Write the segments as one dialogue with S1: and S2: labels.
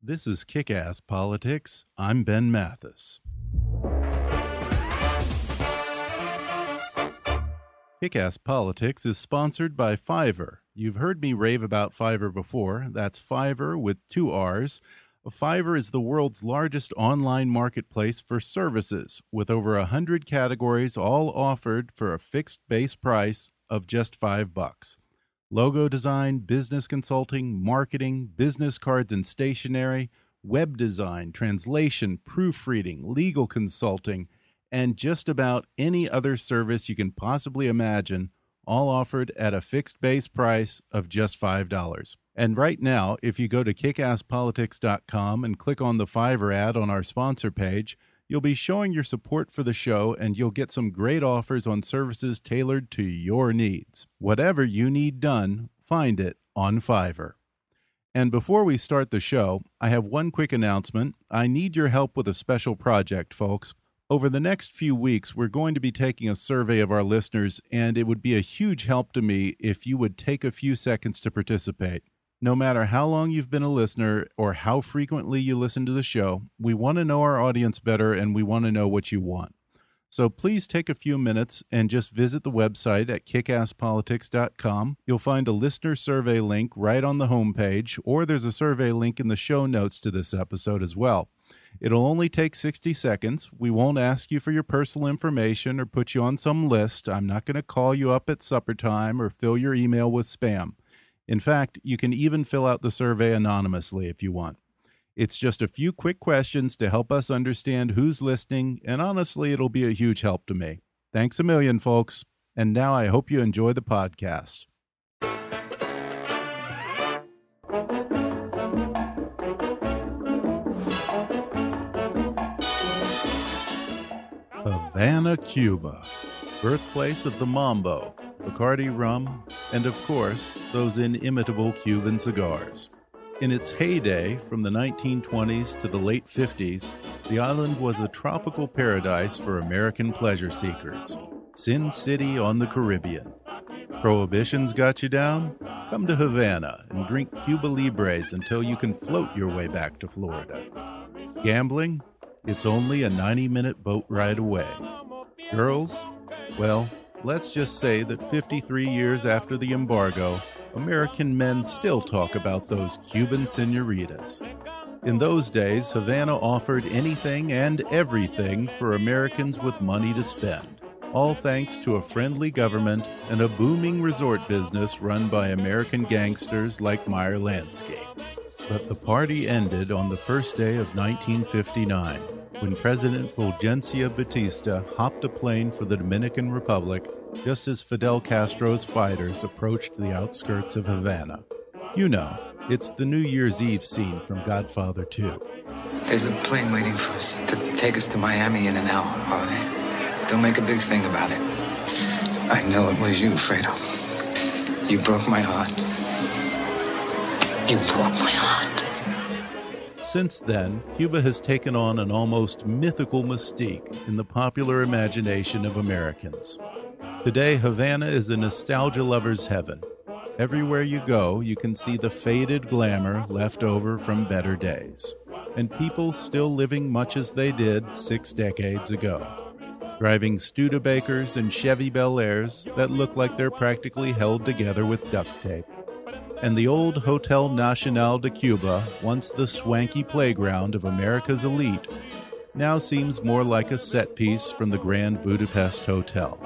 S1: This is Kick Ass Politics. I'm Ben Mathis. Kick Ass Politics is sponsored by Fiverr. You've heard me rave about Fiverr before. That's Fiverr with two R's. Fiverr is the world's largest online marketplace for services, with over a hundred categories, all offered for a fixed base price of just five bucks. Logo design, business consulting, marketing, business cards and stationery, web design, translation, proofreading, legal consulting, and just about any other service you can possibly imagine, all offered at a fixed base price of just $5. And right now, if you go to kickasspolitics.com and click on the Fiverr ad on our sponsor page, you'll be showing your support for the show and you'll get some great offers on services tailored to your needs. Whatever you need done, find it on Fiverr. And before we start the show, I have one quick announcement. I need your help with a special project, folks. Over the next few weeks, we're going to be taking a survey of our listeners, and it would be a huge help to me if you would take a few seconds to participate. No matter how long you've been a listener or how frequently you listen to the show, we want to know our audience better and we want to know what you want. So please take a few minutes and just visit the website at kickasspolitics.com. You'll find a listener survey link right on the homepage, or there's a survey link in the show notes to this episode as well. It'll only take 60 seconds. We won't ask you for your personal information or put you on some list. I'm not going to call you up at supper time or fill your email with spam. In fact, you can even fill out the survey anonymously if you want. It's just a few quick questions to help us understand who's listening, and honestly, it'll be a huge help to me. Thanks a million, folks. And now I hope you enjoy the podcast. Havana, Cuba, birthplace of the Mambo, Bacardi rum, and of course, those inimitable Cuban cigars. In its heyday, from the 1920s to the late 50s, the island was a tropical paradise for American pleasure seekers. Sin City on the Caribbean. Prohibition's got you down? Come to Havana and drink Cuba Libres until you can float your way back to Florida. Gambling? It's only a 90 minute boat ride away. Girls? Well, let's just say that 53 years after the embargo, American men still talk about those Cuban senoritas. In those days, Havana offered anything and everything for Americans with money to spend, all thanks to a friendly government and a booming resort business run by American gangsters like Meyer Lansky. But the party ended on the first day of 1959 when President Fulgencio Batista hopped a plane for the Dominican Republic just as Fidel Castro's fighters approached the outskirts of Havana. You know, it's the New Year's Eve scene from Godfather 2.
S2: There's a plane waiting for us to take us to Miami in an hour, all right? Don't make a big thing about it. I know it was you, Fredo. You broke my heart. You broke my heart.
S1: Since then, Cuba has taken on an almost mythical mystique in the popular imagination of Americans. Today, Havana is a nostalgia lover's heaven. Everywhere you go, you can see the faded glamour left over from better days, and people still living much as they did six decades ago. Driving Studebakers and Chevy Bel Airs that look like they're practically held together with duct tape. And the old Hotel Nacional de Cuba, once the swanky playground of America's elite, now seems more like a set piece from the Grand Budapest Hotel.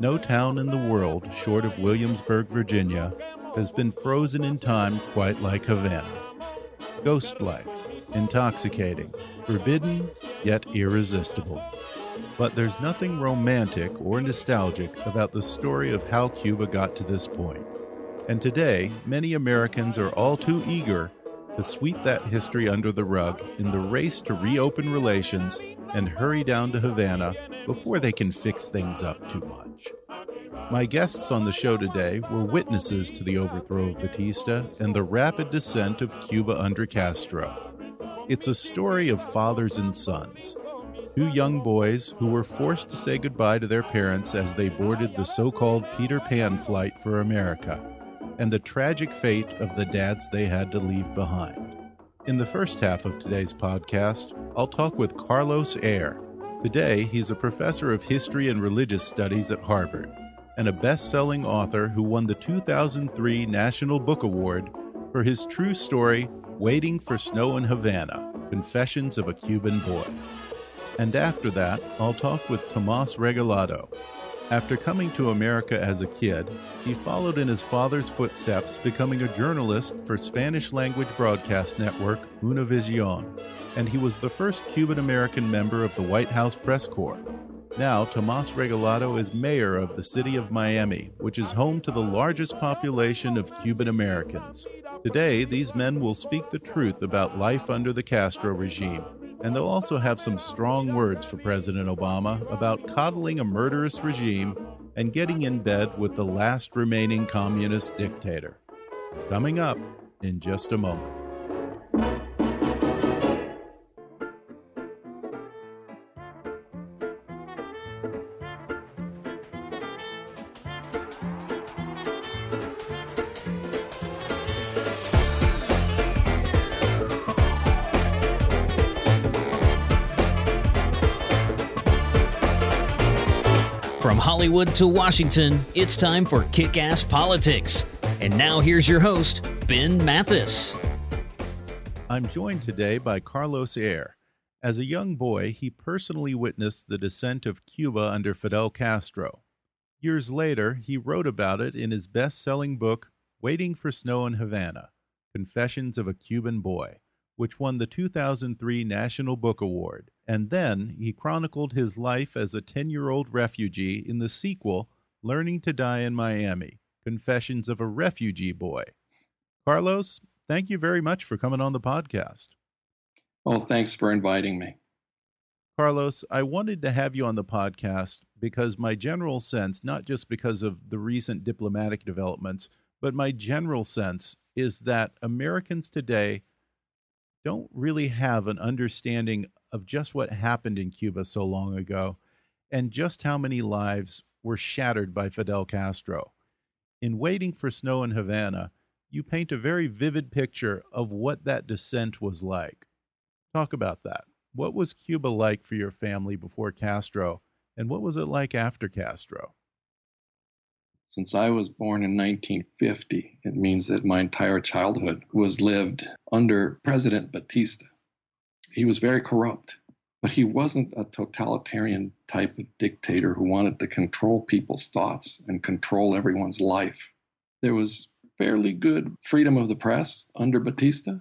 S1: No town in the world, short of Williamsburg, Virginia, has been frozen in time quite like Havana. Ghost like, intoxicating, forbidden, yet irresistible. But there's nothing romantic or nostalgic about the story of how Cuba got to this point. And today, many Americans are all too eager to sweep that history under the rug in the race to reopen relations and hurry down to Havana before they can fix things up too much. My guests on the show today were witnesses to the overthrow of Batista and the rapid descent of Cuba under Castro. It's a story of fathers and sons, two young boys who were forced to say goodbye to their parents as they boarded the so called Peter Pan flight for America, and the tragic fate of the dads they had to leave behind. In the first half of today's podcast, I'll talk with Carlos Eire. Today, he's a professor of history and religious studies at Harvard and a best selling author who won the 2003 National Book Award for his true story, Waiting for Snow in Havana Confessions of a Cuban Boy. And after that, I'll talk with Tomas Regalado. After coming to America as a kid, he followed in his father's footsteps, becoming a journalist for Spanish language broadcast network Univision, and he was the first Cuban American member of the White House Press Corps. Now, Tomas Regalado is mayor of the city of Miami, which is home to the largest population of Cuban Americans. Today, these men will speak the truth about life under the Castro regime, and they'll also have some strong words for President Obama about coddling a murderous regime and getting in bed with the last remaining communist dictator. Coming up in just a moment.
S3: Hollywood to Washington, it's time for Kick Ass Politics. And now here's your host, Ben Mathis.
S1: I'm joined today by Carlos Eire. As a young boy, he personally witnessed the descent of Cuba under Fidel Castro. Years later, he wrote about it in his best selling book, Waiting for Snow in Havana Confessions of a Cuban Boy, which won the 2003 National Book Award and then he chronicled his life as a 10 year old refugee in the sequel, Learning to Die in Miami Confessions of a Refugee Boy. Carlos, thank you very much for coming on the podcast.
S4: Well, thanks for inviting me.
S1: Carlos, I wanted to have you on the podcast because my general sense, not just because of the recent diplomatic developments, but my general sense is that Americans today don't really have an understanding of just what happened in Cuba so long ago and just how many lives were shattered by Fidel Castro. In Waiting for Snow in Havana, you paint a very vivid picture of what that descent was like. Talk about that. What was Cuba like for your family before Castro, and what was it like after Castro?
S4: Since I was born in 1950, it means that my entire childhood was lived under President Batista he was very corrupt, but he wasn't a totalitarian type of dictator who wanted to control people's thoughts and control everyone's life. There was fairly good freedom of the press under Batista,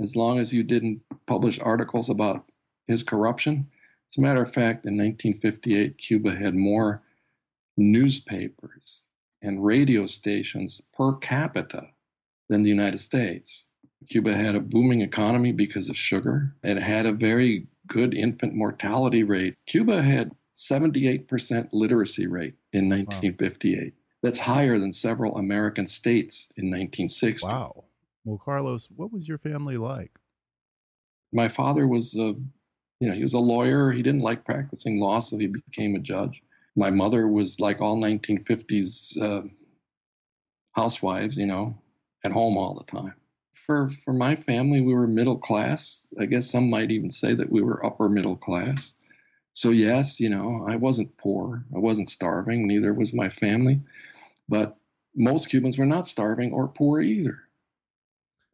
S4: as long as you didn't publish articles about his corruption. As a matter of fact, in 1958, Cuba had more newspapers and radio stations per capita than the United States. Cuba had a booming economy because of sugar. It had a very good infant mortality rate. Cuba had 78% literacy rate in 1958. Wow. That's higher than several American states in 1960.
S1: Wow. Well, Carlos, what was your family like?
S4: My father was a, you know, he was a lawyer. He didn't like practicing law, so he became a judge. My mother was like all 1950s uh, housewives, you know, at home all the time for for my family, we were middle class. I guess some might even say that we were upper middle class. So yes, you know, I wasn't poor. I wasn't starving. Neither was my family. But most Cubans were not starving or poor either.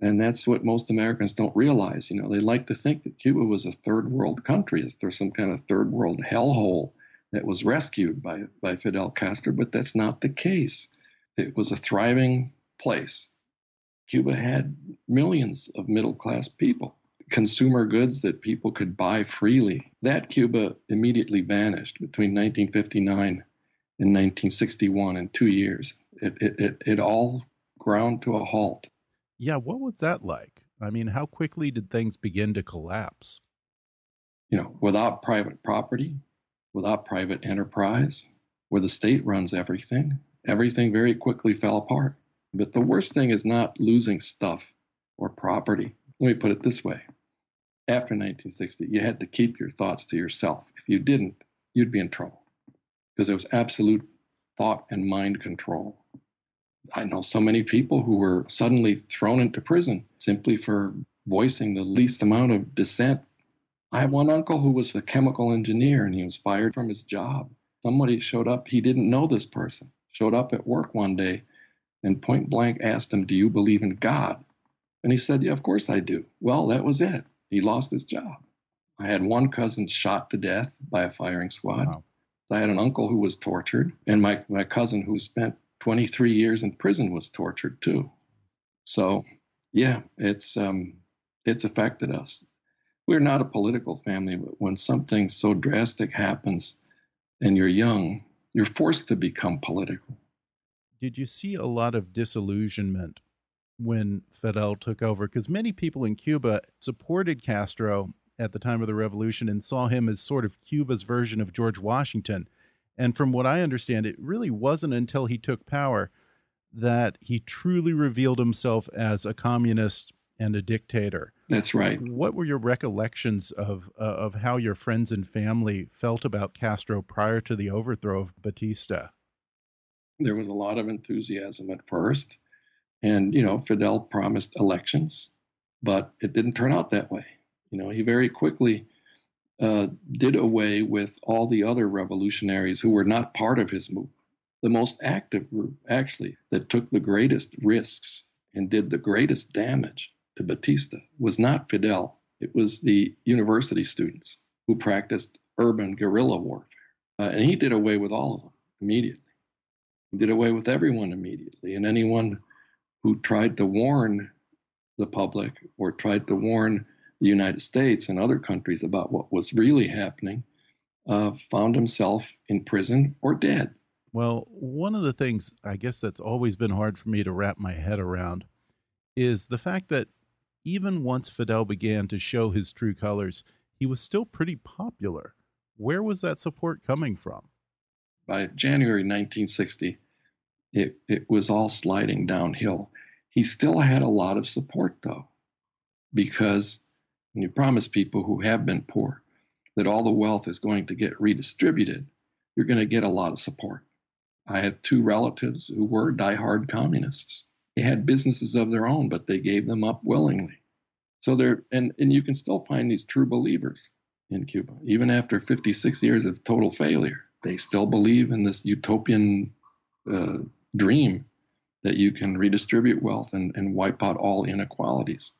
S4: And that's what most Americans don't realize. You know, they like to think that Cuba was a third world country, there's some kind of third world hellhole that was rescued by, by Fidel Castro, but that's not the case. It was a thriving place Cuba had millions of middle class people, consumer goods that people could buy freely. That Cuba immediately vanished between 1959 and 1961 in two years. It, it, it, it all ground to a halt.
S1: Yeah, what was that like? I mean, how quickly did things begin to collapse?
S4: You know, without private property, without private enterprise, where the state runs everything, everything very quickly fell apart. But the worst thing is not losing stuff or property. Let me put it this way after 1960, you had to keep your thoughts to yourself. If you didn't, you'd be in trouble because there was absolute thought and mind control. I know so many people who were suddenly thrown into prison simply for voicing the least amount of dissent. I have one uncle who was a chemical engineer and he was fired from his job. Somebody showed up, he didn't know this person, showed up at work one day and point blank asked him, Do you believe in God? And he said, Yeah, of course I do. Well, that was it. He lost his job. I had one cousin shot to death by a firing squad. Wow. I had an uncle who was tortured, and my, my cousin who spent 23 years in prison was tortured too. So, yeah, it's um, it's affected us. We're not a political family, but when something so drastic happens and you're young, you're forced to become political.
S1: Did you see a lot of disillusionment when Fidel took over? Because many people in Cuba supported Castro at the time of the revolution and saw him as sort of Cuba's version of George Washington. And from what I understand, it really wasn't until he took power that he truly revealed himself as a communist and a dictator.
S4: That's right.
S1: What were your recollections of uh, of how your friends and family felt about Castro prior to the overthrow of Batista?
S4: There was a lot of enthusiasm at first, and you know, Fidel promised elections, but it didn't turn out that way. You know, he very quickly uh, did away with all the other revolutionaries who were not part of his movement. The most active group, actually, that took the greatest risks and did the greatest damage to Batista was not Fidel. It was the university students who practiced urban guerrilla warfare. Uh, and he did away with all of them immediately. He did away with everyone immediately. And anyone who tried to warn the public or tried to warn the United States and other countries about what was really happening uh, found himself in prison or dead.
S1: Well, one of the things I guess that's always been hard for me to wrap my head around is the fact that even once Fidel began to show his true colors, he was still pretty popular. Where was that support coming from?
S4: By January 1960, it, it was all sliding downhill. He still had a lot of support, though, because when you promise people who have been poor that all the wealth is going to get redistributed, you're going to get a lot of support. I have two relatives who were diehard communists. They had businesses of their own, but they gave them up willingly. So there, and, and you can still find these true believers in Cuba, even after 56 years of total failure. They still believe in this utopian uh, dream that you can redistribute wealth and, and wipe out all inequalities.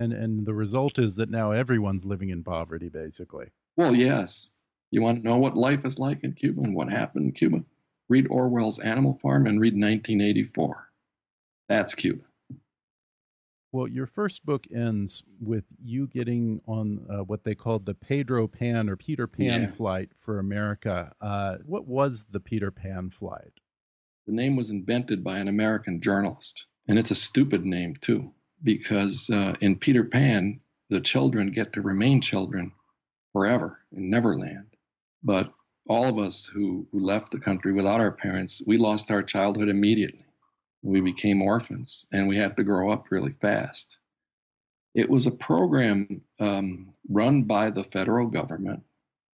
S1: And and the result is that now everyone's living in poverty, basically.
S4: Well, yes. You want to know what life is like in Cuba and what happened in Cuba? Read Orwell's Animal Farm and read 1984. That's Cuba.
S1: Well, your first book ends with you getting on uh, what they called the Pedro Pan or Peter Pan yeah. flight for America. Uh, what was the Peter Pan flight?
S4: The name was invented by an American journalist, and it's a stupid name, too because uh, in Peter Pan, the children get to remain children forever in Neverland. But all of us who, who left the country without our parents, we lost our childhood immediately. We became orphans and we had to grow up really fast. It was a program um, run by the federal government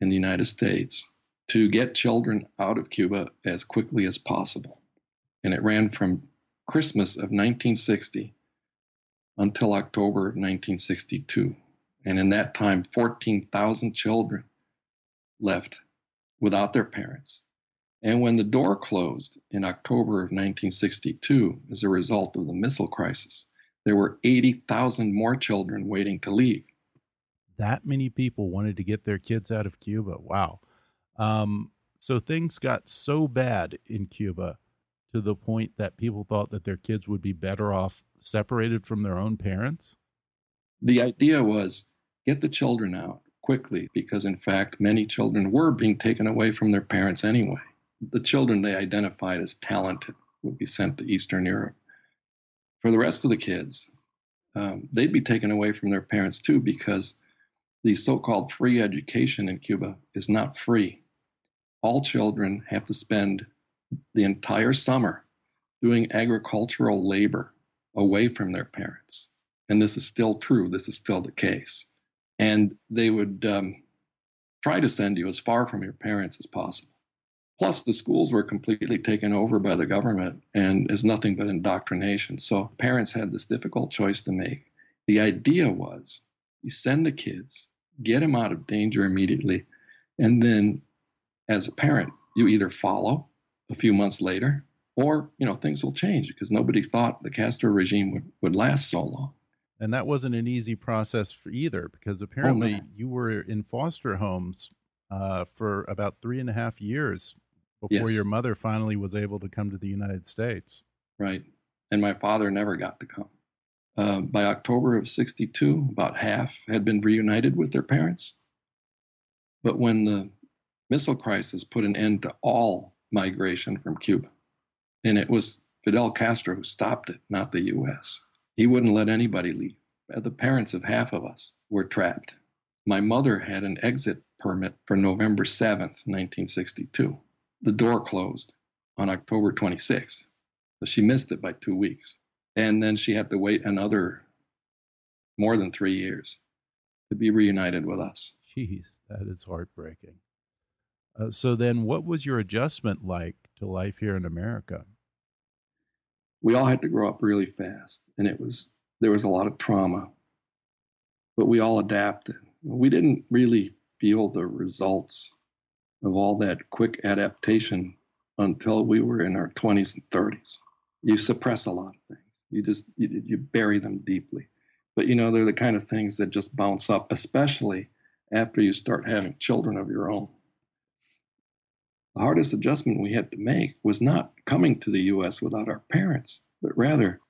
S4: in the United States to get children out of Cuba as quickly as possible. And it ran from Christmas of 1960 until October 1962. And in that time, 14,000 children left without their parents. And when the door closed in October of 1962 as a result of the missile crisis, there were 80,000 more children waiting to leave.
S1: That many people wanted to get their kids out of Cuba. Wow. Um, so things got so bad in Cuba to the point that people thought that their kids would be better off separated from their own parents?
S4: The idea was get the children out quickly because, in fact, many children were being taken away from their parents anyway. The children they identified as talented would be sent to Eastern Europe. For the rest of the kids, um, they'd be taken away from their parents too because the so called free education in Cuba is not free. All children have to spend the entire summer doing agricultural labor away from their parents. And this is still true. This is still the case. And they would um, try to send you as far from your parents as possible. Plus, the schools were completely taken over by the government and is nothing but indoctrination. So parents had this difficult choice to make. The idea was you send the kids, get them out of danger immediately, and then as a parent, you either follow a few months later or you know things will change because nobody thought the Castro regime would, would last so long.
S1: And that wasn't an easy process for either because apparently oh, you were in foster homes uh, for about three and a half years before yes. your mother finally was able to come to the United States.
S4: Right. And my father never got to come. Uh, by October of 62, about half had been reunited with their parents. But when the missile crisis put an end to all migration from Cuba, and it was Fidel Castro who stopped it, not the US. He wouldn't let anybody leave. The parents of half of us were trapped. My mother had an exit permit for November 7th, 1962. The door closed on October 26th. So she missed it by two weeks. And then she had to wait another more than three years to be reunited with us.
S1: Jeez, that is heartbreaking. Uh, so then, what was your adjustment like to life here in America?
S4: We all had to grow up really fast, and it was there was a lot of trauma, but we all adapted. We didn't really feel the results of all that quick adaptation until we were in our 20s and 30s. You suppress a lot of things. You just you, you bury them deeply. But you know, they're the kind of things that just bounce up, especially after you start having children of your own. The hardest adjustment we had to make was not coming to the US without our parents, but rather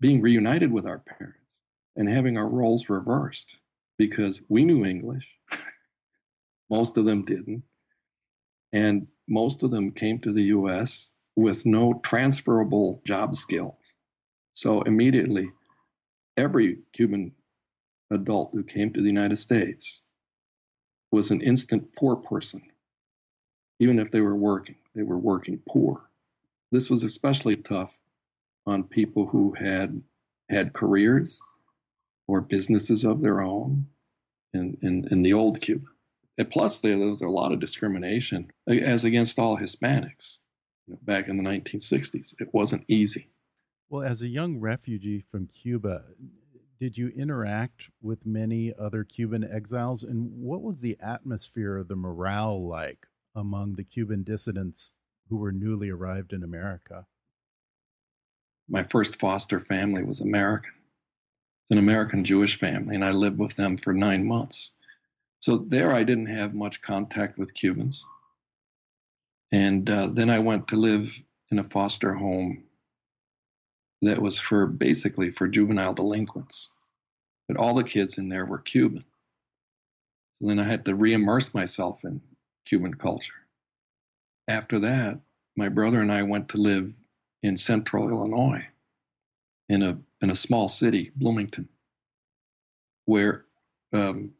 S4: being reunited with our parents and having our roles reversed because we knew English. most of them didn't. And most of them came to the US with no transferable job skills. So immediately, every Cuban adult who came to the United States was an instant poor person even if they were working, they were working poor. This was especially tough on people who had had careers or businesses of their own in, in, in the old Cuba. And plus, there, was a lot of discrimination as against all Hispanics you know, back in the 1960s. It wasn't easy.
S1: Well, as a young refugee from Cuba, did you interact with many other Cuban exiles? And what was the atmosphere of the morale like among the Cuban dissidents who were newly arrived in America?
S4: My first foster family was American. It's an American Jewish family, and I lived with them for nine months. So there I didn't have much contact with Cubans. And uh, then I went to live in a foster home that was for basically for juvenile delinquents. But all the kids in there were Cuban. So then I had to re immerse myself in Cuban culture. After that, my brother and I went to live in central Illinois in a, in a small city, Bloomington, where um,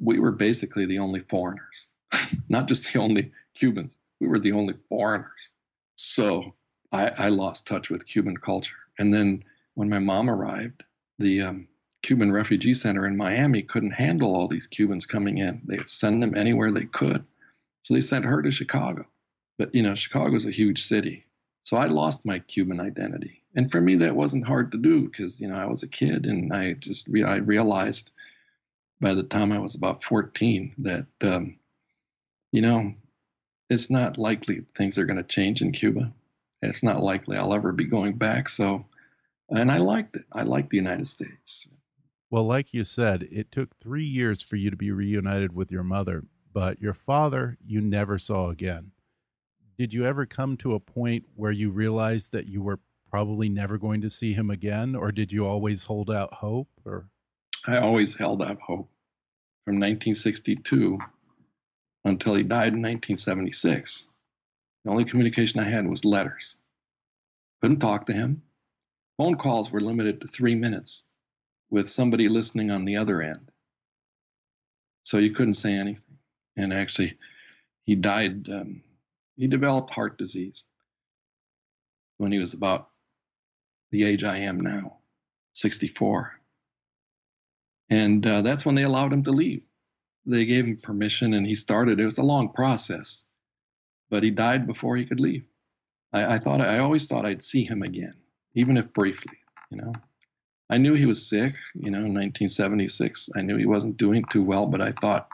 S4: we were basically the only foreigners, not just the only Cubans, we were the only foreigners. So I, I lost touch with Cuban culture. And then when my mom arrived, the um, Cuban Refugee Center in Miami couldn't handle all these Cubans coming in. They send them anywhere they could. So they sent her to Chicago. But, you know, Chicago's a huge city. So I lost my Cuban identity. And for me, that wasn't hard to do because, you know, I was a kid and I just re- I realized by the time I was about 14 that, um, you know, it's not likely things are going to change in Cuba. It's not likely I'll ever be going back. So, and I liked it. I liked the United States.
S1: Well, like you said, it took three years for you to be reunited with your mother but your father you never saw again. Did you ever come to a point where you realized that you were probably never going to see him again, or did you always hold out hope? Or
S4: I always held out hope from 1962 until he died in 1976. The only communication I had was letters. Couldn't talk to him. Phone calls were limited to three minutes with somebody listening on the other end. So you couldn't say anything and actually he died um, he developed heart disease when he was about the age i am now 64 and uh, that's when they allowed him to leave they gave him permission and he started it was a long process but he died before he could leave i, I thought i always thought i'd see him again even if briefly you know I knew he was sick, you know, in 1976. I knew he wasn't doing too well, but I thought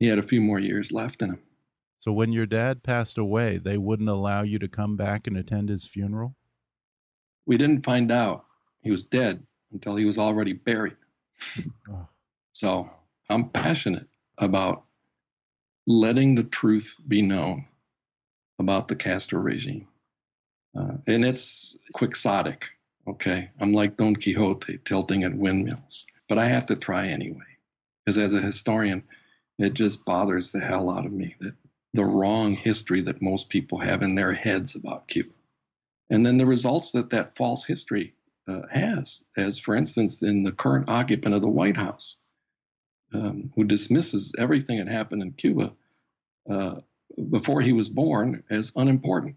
S4: he had a few more years left in him.
S1: So when your dad passed away, they wouldn't allow you to come back and attend his funeral?
S4: We didn't find out he was dead until he was already buried. So I'm passionate about letting the truth be known about the Castro regime. Uh, and it's quixotic, okay? I'm like Don Quixote tilting at windmills, but I have to try anyway. Because as a historian, it just bothers the hell out of me that the wrong history that most people have in their heads about Cuba. And then the results that that false history uh, has, as for instance, in the current occupant of the White House, um, who dismisses everything that happened in Cuba uh, before he was born as unimportant.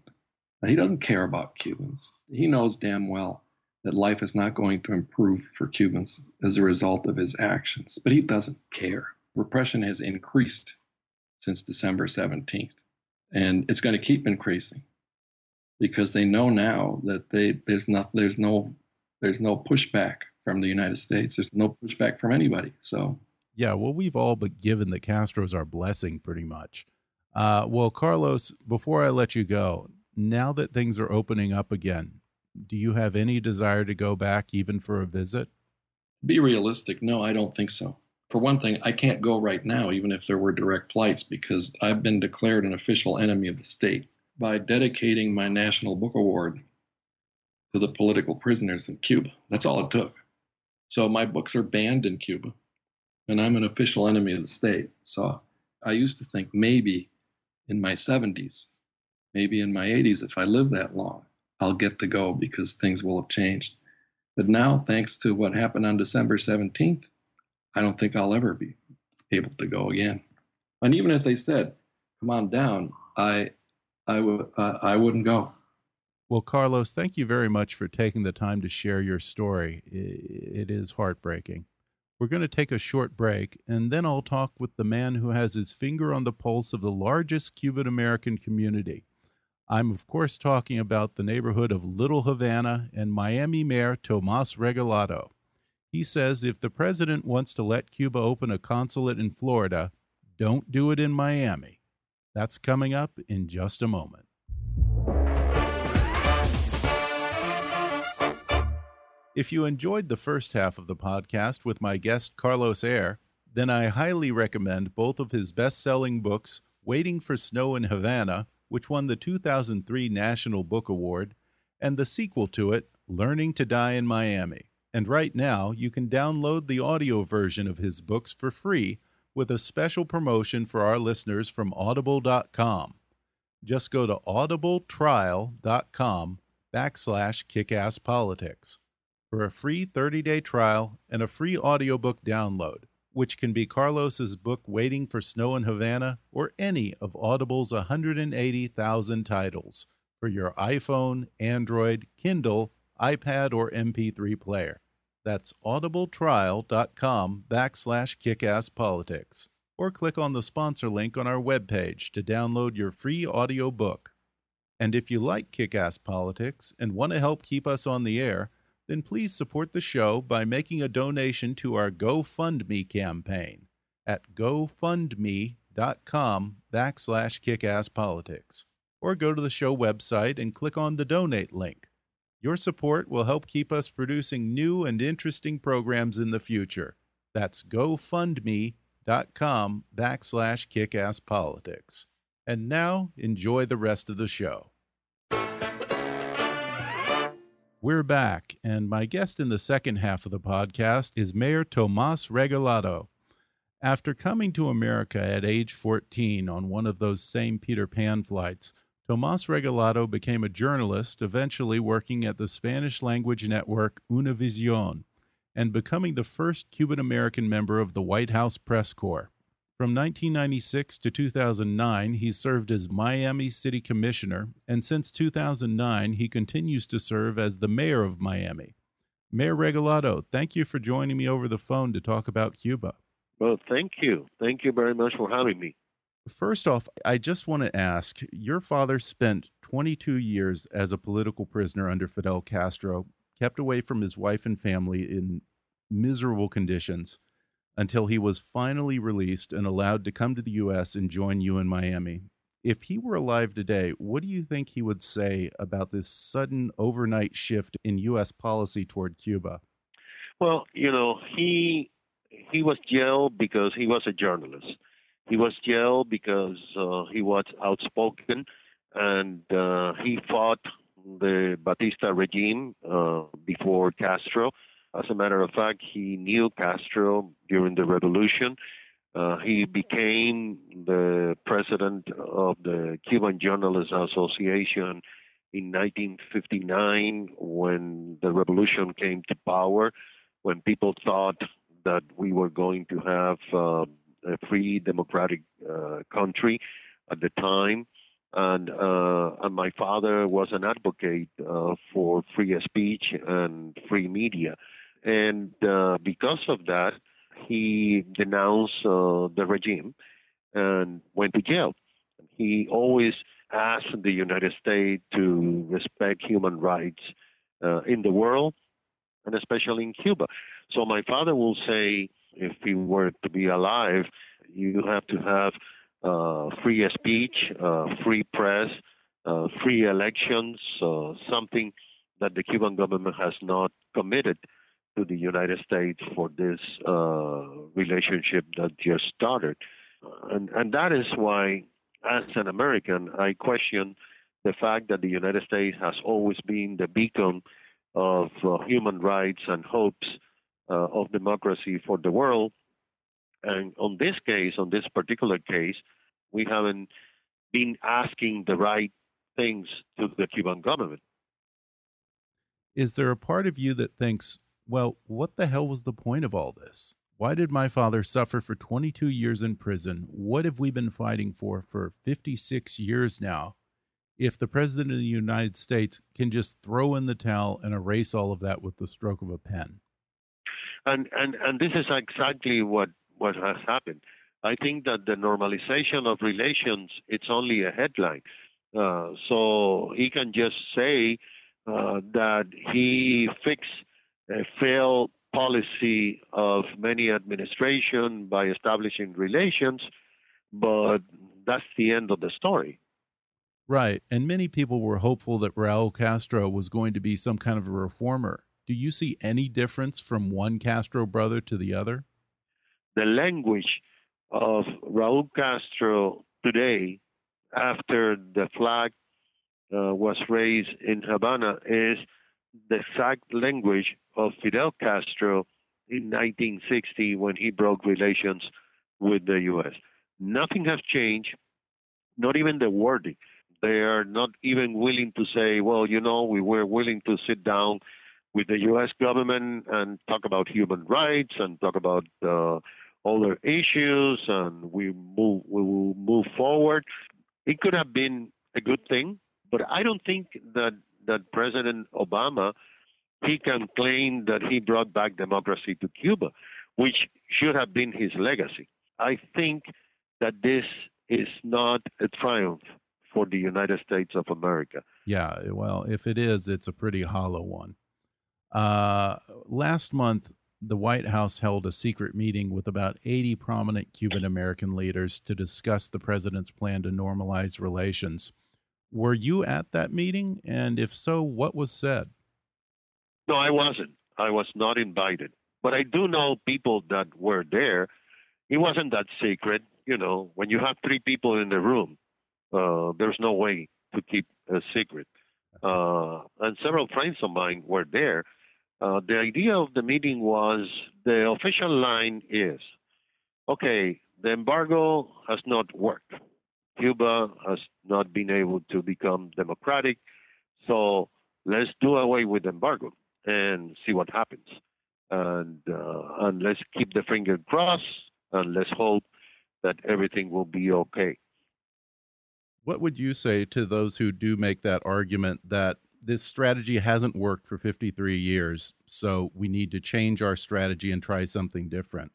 S4: He doesn't care about Cubans. He knows damn well that life is not going to improve for Cubans as a result of his actions, but he doesn't care. Repression has increased since December 17th, and it's going to keep increasing because they know now that they there's not there's no there's no pushback from the United States. There's no pushback from anybody. So
S1: yeah, well, we've all but given the Castros our blessing pretty much. Uh, well, Carlos, before I let you go, now that things are opening up again, do you have any desire to go back even for a visit?
S4: Be realistic. No, I don't think so. For one thing, I can't go right now, even if there were direct flights, because I've been declared an official enemy of the state by dedicating my National Book Award to the political prisoners in Cuba. That's all it took. So my books are banned in Cuba and I'm an official enemy of the state. So I used to think maybe in my 70s, maybe in my 80s, if I live that long, I'll get to go because things will have changed. But now, thanks to what happened on December 17th, I don't think I'll ever be able to go again. And even if they said, "Come on down," I, I would, uh, I wouldn't go.
S1: Well, Carlos, thank you very much for taking the time to share your story. It is heartbreaking. We're going to take a short break, and then I'll talk with the man who has his finger on the pulse of the largest Cuban American community. I'm, of course, talking about the neighborhood of Little Havana and Miami Mayor Tomas Regalado. He says if the president wants to let Cuba open a consulate in Florida, don't do it in Miami. That's coming up in just a moment. If you enjoyed the first half of the podcast with my guest Carlos Eire, then I highly recommend both of his best selling books, Waiting for Snow in Havana, which won the 2003 National Book Award, and the sequel to it, Learning to Die in Miami. And right now, you can download the audio version of his books for free with a special promotion for our listeners from audible.com. Just go to audibletrial.com backslash kickasspolitics for a free 30-day trial and a free audiobook download, which can be Carlos's book Waiting for Snow in Havana or any of Audible's 180,000 titles for your iPhone, Android, Kindle, iPad, or MP3 player. That's audibletrial.com backslash kickasspolitics. Or click on the sponsor link on our webpage to download your free audio book. And if you like Kick-Ass Politics and want to help keep us on the air, then please support the show by making a donation to our GoFundMe campaign at gofundme.com backslash kickasspolitics. Or go to the show website and click on the donate link. Your support will help keep us producing new and interesting programs in the future. That's gofundme.com backslash kickasspolitics. And now, enjoy the rest of the show. We're back, and my guest in the second half of the podcast is Mayor Tomas Regalado. After coming to America at age 14 on one of those same Peter Pan flights, Tomas Regalado became a journalist, eventually working at the Spanish language network Univision and becoming the first Cuban American member of the White House Press Corps. From 1996 to 2009, he served as Miami City Commissioner, and since 2009, he continues to serve as the mayor of Miami. Mayor Regalado, thank you for joining me over the phone to talk about Cuba.
S5: Well, thank you. Thank you very much for having me.
S1: First off, I just want to ask your father spent 22 years as a political prisoner under Fidel Castro. kept away from his wife and family in miserable conditions until he was finally released and allowed to come to the U.S. and join you in Miami. If he were alive today, what do you think he would say about this sudden overnight shift in U.S. policy toward Cuba?
S5: Well, you know, he he was jailed because he was a journalist. He was jailed because uh, he was outspoken and uh, he fought the Batista regime uh, before Castro. As a matter of fact, he knew Castro during the revolution. Uh, he became the president of the Cuban Journalists Association in 1959 when the revolution came to power, when people thought that we were going to have uh, a free democratic uh, country at the time. And, uh, and, my father was an advocate uh, for free speech and free media. And uh, because of that, he denounced uh, the regime and went to jail. He always asked the United States to respect human rights in the world and especially in Cuba. So my father will say, if he were to be alive, you have to have uh, free speech, uh, free press, uh, free elections, uh, something that the Cuban government has not committed to the United States for this uh, relationship that just started. And, and that is why, as an American, I question the fact that the United States has always been the beacon of uh, human rights and hopes uh, of democracy for the world. And on this case, on this particular case, we haven't been asking the right things to the Cuban government.
S1: Is there a part of you that thinks, well, what the hell was the point of all this? Why did my father suffer for 22 years in prison? What have we been fighting for for 56 years now? If the president of the United States can just throw in the towel and erase all of that with the stroke of a pen.
S5: And and and this is exactly what what has happened. I think that the normalization of relations it's only a headline. Uh, so he can just say uh, that he fixed a failed policy of many administration by establishing relations, but that's the end of the story.
S1: Right. And many people were hopeful that Raul Castro was going to be some kind of a reformer. Do you see any difference from one Castro brother to the other?
S5: The language of Raul Castro today, after the flag uh, was raised in Havana, is the exact language of Fidel Castro in 1960 when he broke relations with the U.S. Nothing has changed, not even the wording. They are not even willing to say, well, you know, we were willing to sit down with the U.S. government and talk about human rights and talk about uh, other issues, and we move we will move forward. It could have been a good thing, but I don't think that that President Obama he can claim that he brought back democracy to Cuba, which should have been his legacy. I think that this is not a triumph for the United States of America.
S1: Yeah, well, if it is, it's a pretty hollow one. Uh, last month, the White House held a secret meeting with about 80 prominent Cuban American leaders to discuss the president's plan to normalize relations. Were you at that meeting? And if so, what was said?
S5: No, I wasn't. I was not invited. But I do know people that were there. It wasn't that secret. You know, when you have three people in the room, uh, there's no way to keep a secret. Uh, and several friends of mine were there. Uh, the idea of the meeting was the official line is okay, the embargo has not worked. Cuba has not been able to become democratic. So let's do away with the embargo and see what happens. And, uh, and let's keep the finger crossed and let's hope that everything will be okay.
S1: What would you say to those who do make that argument that this strategy hasn't worked for 53 years, so we need to change our strategy and try something different.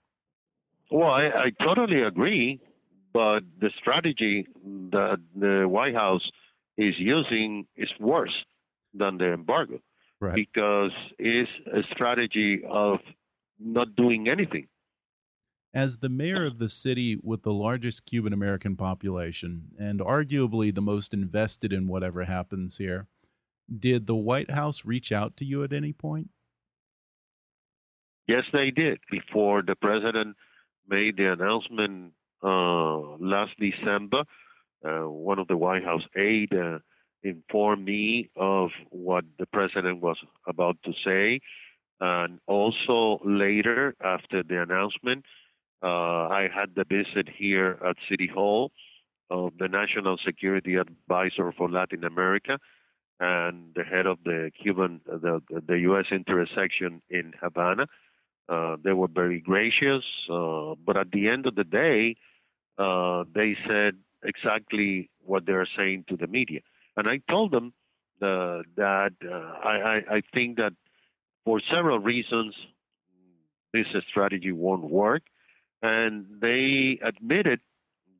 S5: Well, I, I totally agree, but the strategy that the White House is using is worse than the embargo
S1: right.
S5: because it's a strategy of not doing anything.
S1: As the mayor of the city with the largest Cuban American population and arguably the most invested in whatever happens here, did the White House reach out to you at any point?
S5: Yes, they did. Before the president made the announcement uh, last December, uh, one of the White House aides uh, informed me of what the president was about to say. And also later, after the announcement, uh, I had the visit here at City Hall of the National Security Advisor for Latin America and the head of the Cuban, the, the U.S. interest section in Havana. Uh, they were very gracious, uh, but at the end of the day, uh, they said exactly what they're saying to the media. And I told them uh, that uh, I, I, think that for several reasons, this strategy won't work. And they admitted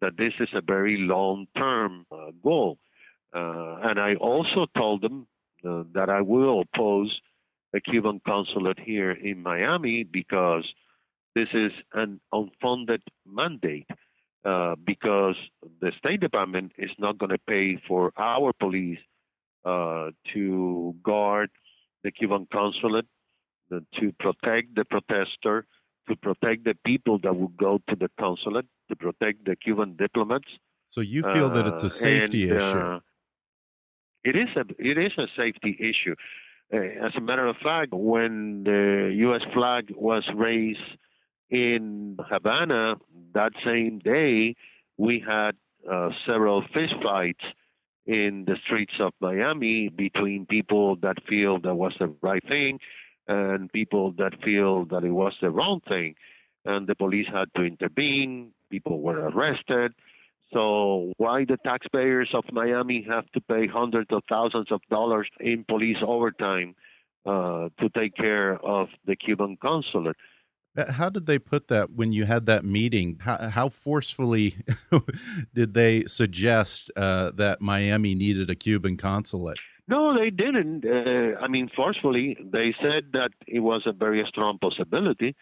S5: that this is a very long term uh, goal. Uh, and I also told them uh, that I will oppose a Cuban consulate here in Miami because this is an unfunded mandate. Uh, because the State Department is not going to pay for our police uh, to guard the Cuban consulate, the, to protect the protester, to protect the people that would go to the consulate, to protect the Cuban diplomats.
S1: So you feel that it's a safety
S5: and,
S1: issue?
S5: Uh, it is a it is a safety issue. Uh, as a matter of fact, when the U.S. flag was raised in Havana that same day, we had uh, several fistfights in the streets of Miami between people that feel that was the right thing and people that feel that it was the wrong thing. And the police had to intervene. People were arrested. So why the taxpayers of Miami have to pay hundreds of thousands of dollars in police overtime uh, to take care of the Cuban consulate?
S1: Uh, how did they put that when you had that meeting? How, how forcefully did they suggest uh, that Miami needed a Cuban consulate?
S5: No, they didn't. Uh, I mean, forcefully, they said that it was a very strong possibility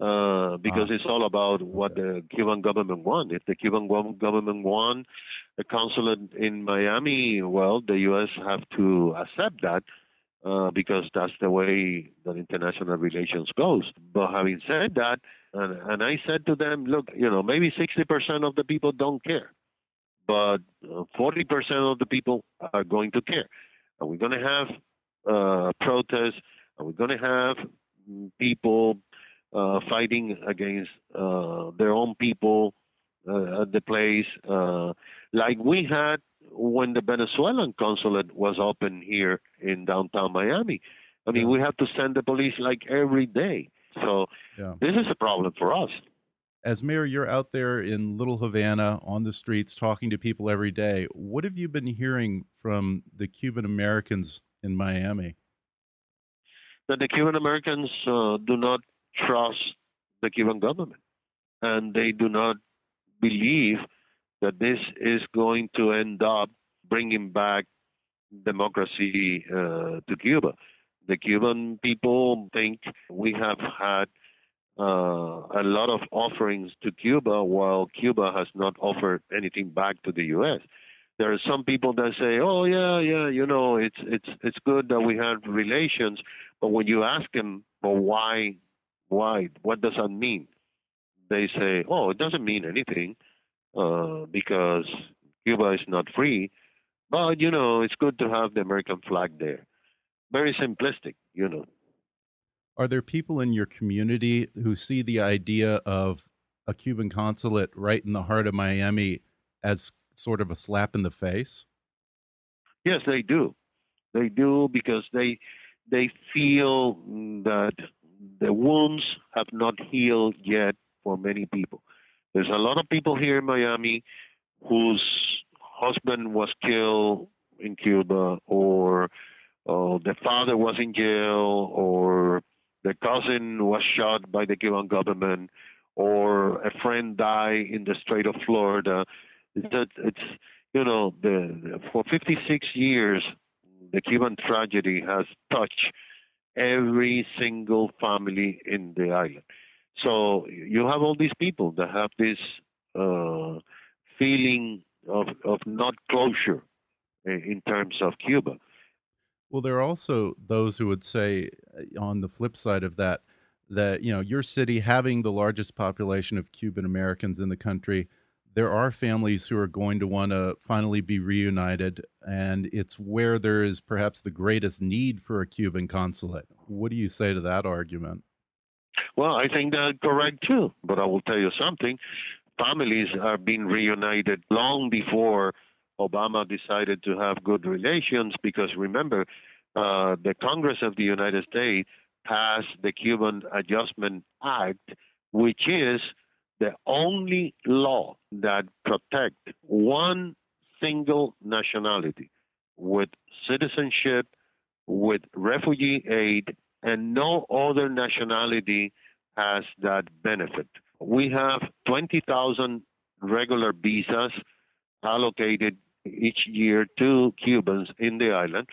S5: uh, because
S1: Ah.
S5: it's all about what the Cuban government won. If the Cuban government won a consulate in Miami, well, the U.S. have to accept that uh, because that's the way that international relations goes. But having said that, and, and I said to them, look, you know, maybe 60% of the people don't care, but uh, 40% of the people are going to care. Are we going to have uh, protests? Are we going to have people uh, fighting against uh, their own people uh, at the place, uh, like we had when the Venezuelan consulate was open here in downtown Miami? I mean, we have to send the police like every day. So
S1: Yeah.
S5: this is a problem for us.
S1: As mayor, you're out there in Little Havana on the streets talking to people every day. What have you been hearing from the Cuban Americans in Miami?
S5: that the Cuban Americans uh, do not trust the Cuban government, and they do not believe that this is going to end up bringing back democracy uh, to Cuba. The Cuban people think we have had uh, a lot of offerings to Cuba, while Cuba has not offered anything back to the U.S. There are some people that say, "Oh yeah, yeah, you know, it's it's it's good that we have relations," but when you ask them, "Well, why, why? What does that mean?" They say, "Oh, it doesn't mean anything uh, because Cuba is not free, but you know, it's good to have the American flag there." Very simplistic, you know.
S1: Are there people in your community who see the idea of a Cuban consulate right in the heart of Miami as sort of a slap in the face?
S5: Yes, they do. They do because they they feel that the wounds have not healed yet for many people. There's a lot of people here in Miami whose husband was killed in Cuba, or uh, the father was in jail, or the cousin was shot by the Cuban government, or a friend died in the Strait of Florida. It's, it's you know, the, for 56 years, the Cuban tragedy has touched every single family in the island. So you have all these people that have this uh, feeling of, of not closure in terms of Cuba.
S1: Well, there are also those who would say, uh, on the flip side of that, that you know your city having the largest population of Cuban Americans in the country, there are families who are going to want to finally be reunited, and it's where there is perhaps the greatest need for a Cuban consulate. What do you say to that argument?
S5: Well, I think that's correct too. But I will tell you something: families are being reunited long before Obama decided to have good relations. Because remember, uh, the Congress of the United States passed the Cuban Adjustment Act, which is the only law that protect one single nationality with citizenship, with refugee aid, and no other nationality has that benefit. We have 20,000 regular visas allocated each year to Cubans in the island.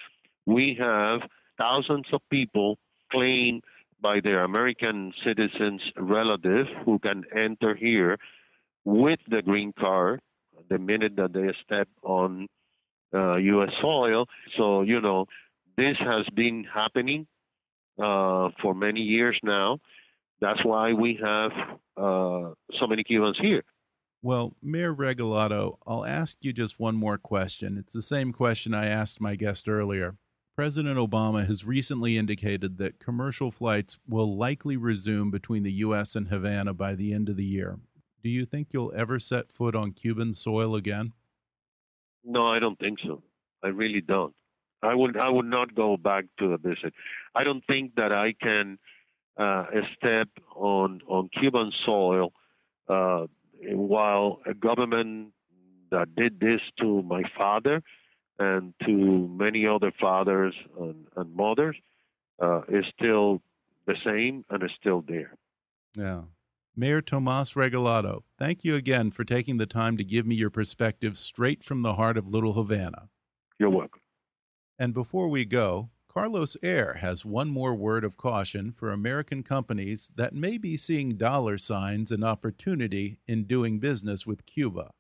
S5: We have thousands of people claimed by their American citizens relative who can enter here with the green card the minute that they step on uh, U.S. soil. So, you know, this has been happening uh, for many years now. That's why we have uh, so many Cubans here.
S1: Well, Mayor Regalado, I'll ask you just one more question. It's the same question I asked my guest earlier. President Obama has recently indicated that commercial flights will likely resume between the U.S. and Havana by the end of the year. Do you think you'll ever set foot on Cuban soil again?
S5: No, I don't think so. I really don't. I would I would not go back to a visit. I don't think that I can uh, step on on Cuban soil uh, while a government that did this to my father and to many other fathers and, and mothers uh, is still the same and is still there.
S1: Yeah. Mayor Tomas Regalado, thank you again for taking the time to give me your perspective straight from the heart of Little Havana.
S5: You're welcome.
S1: And before we go, Carlos Eire has one more word of caution for American companies that may be seeing dollar signs and opportunity in doing business with Cuba.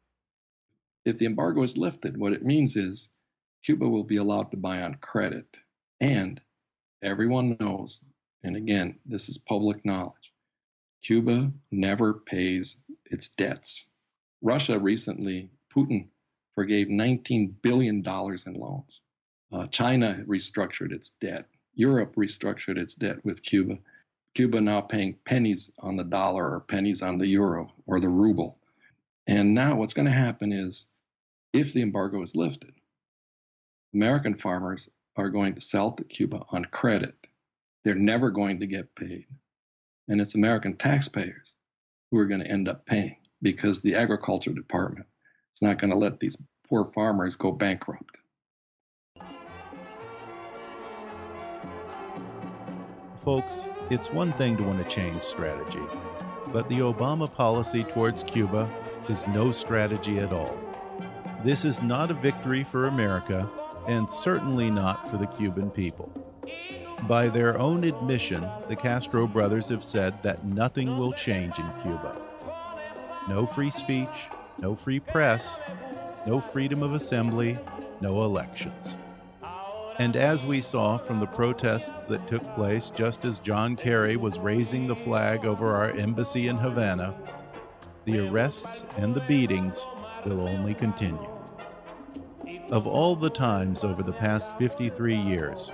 S4: If the embargo is lifted, what it means is Cuba will be allowed to buy on credit. And everyone knows, and again, this is public knowledge, Cuba never pays its debts. Russia recently, Putin forgave $19 billion in loans. Uh, China restructured its debt. Europe restructured its debt with Cuba. Cuba now paying pennies on the dollar or pennies on the euro or the ruble. And now what's going to happen is if the embargo is lifted, American farmers are going to sell to Cuba on credit. They're never going to get paid. And it's American taxpayers who are going to end up paying because the agriculture department is not going to let these poor farmers go bankrupt.
S1: Folks, it's one thing to want to change strategy, but the Obama policy towards Cuba is no strategy at all. This is not a victory for America, and certainly not for the Cuban people. By their own admission, the Castro brothers have said that nothing will change in Cuba. No free speech, no free press, no freedom of assembly, no elections. And as we saw from the protests that took place just as John Kerry was raising the flag over our embassy in Havana, the arrests and the beatings will only continue. Of all the times over the past 53 years,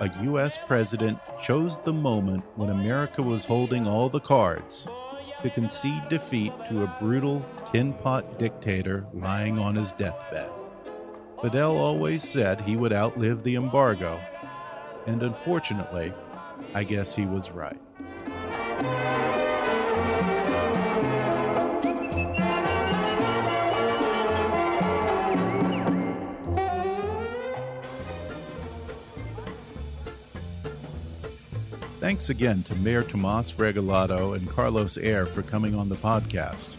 S1: a U.S. president chose the moment when America was holding all the cards to concede defeat to a brutal tin pot dictator lying on his deathbed. Fidel always said he would outlive the embargo, and unfortunately, I guess he was right. Thanks again to Mayor Tomas Regalado and Carlos Eire for coming on the podcast.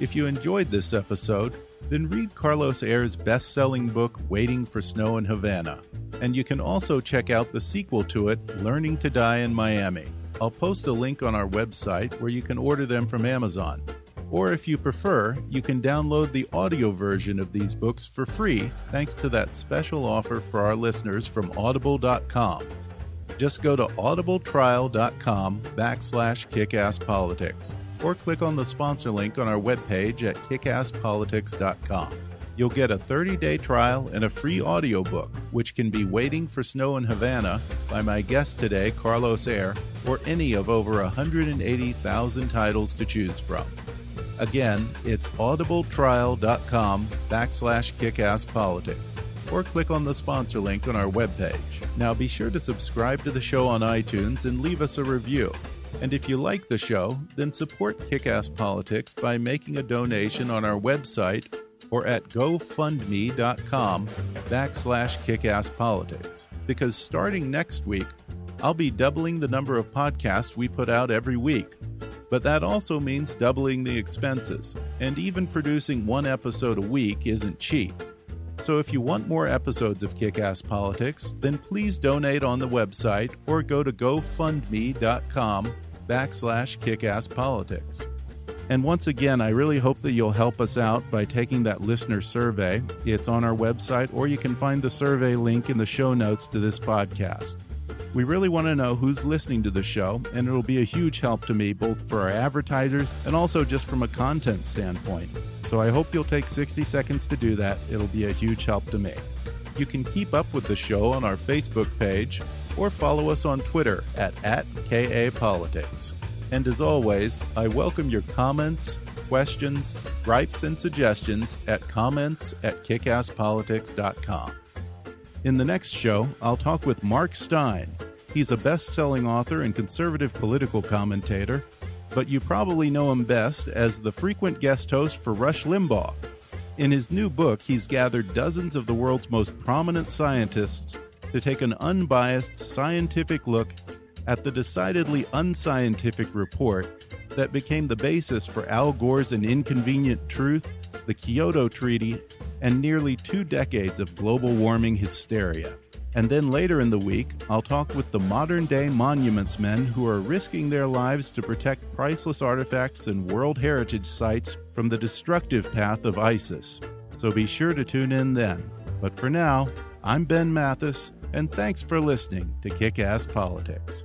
S1: If you enjoyed this episode, then read Carlos Eire's best selling book, Waiting for Snow in Havana. And you can also check out the sequel to it, Learning to Die in Miami. I'll post a link on our website where you can order them from Amazon. Or if you prefer, you can download the audio version of these books for free thanks to that special offer for our listeners from audible.com. Just go to audibletrial.com backslash kickasspolitics or click on the sponsor link on our webpage at kickasspolitics.com. You'll get a 30-day trial and a free audiobook, which can be Waiting for Snow in Havana by my guest today, Carlos Eire, or any of over 180,000 titles to choose from. Again, it's audibletrial.com backslash kickasspolitics or click on the sponsor link on our webpage. Now be sure to subscribe to the show on iTunes and leave us a review. And if you like the show, then support Kickass Politics by making a donation on our website or at gofundme.com backslash kickasspolitics. Because starting next week, I'll be doubling the number of podcasts we put out every week. But that also means doubling the expenses, and even producing one episode a week isn't cheap. So if you want more episodes of Kick Ass Politics, then please donate on the website or go to gofundme.com backslash kickasspolitics. And once again, I really hope that you'll help us out by taking that listener survey. It's on our website, or you can find the survey link in the show notes to this podcast. We really want to know who's listening to the show, and it'll be a huge help to me, both for our advertisers and also just from a content standpoint. So I hope you'll take 60 seconds to do that. It'll be a huge help to me. You can keep up with the show on our Facebook page or follow us on Twitter at, at KAPolitics. And as always, I welcome your comments, questions, gripes, and suggestions at comments at kickasspolitics.com. In the next show, I'll talk with Mark Steyn. He's a best selling author and conservative political commentator, but you probably know him best as the frequent guest host for Rush Limbaugh. In his new book, he's gathered dozens of the world's most prominent scientists to take an unbiased scientific look at the decidedly unscientific report that became the basis for Al Gore's An Inconvenient Truth, the Kyoto Treaty, and nearly two decades of global warming hysteria. And then later in the week, I'll talk with the modern day monuments men who are risking their lives to protect priceless artifacts and World Heritage sites from the destructive path of ISIS. So be sure to tune in then. But for now, I'm Ben Mathis, and thanks for listening to Kick Ass Politics.